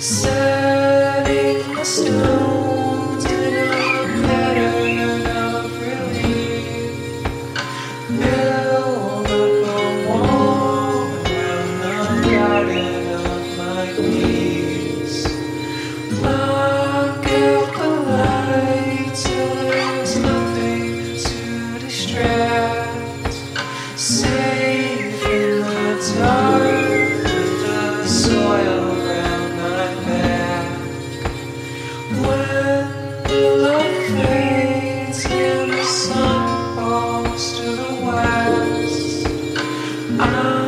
serving the story. I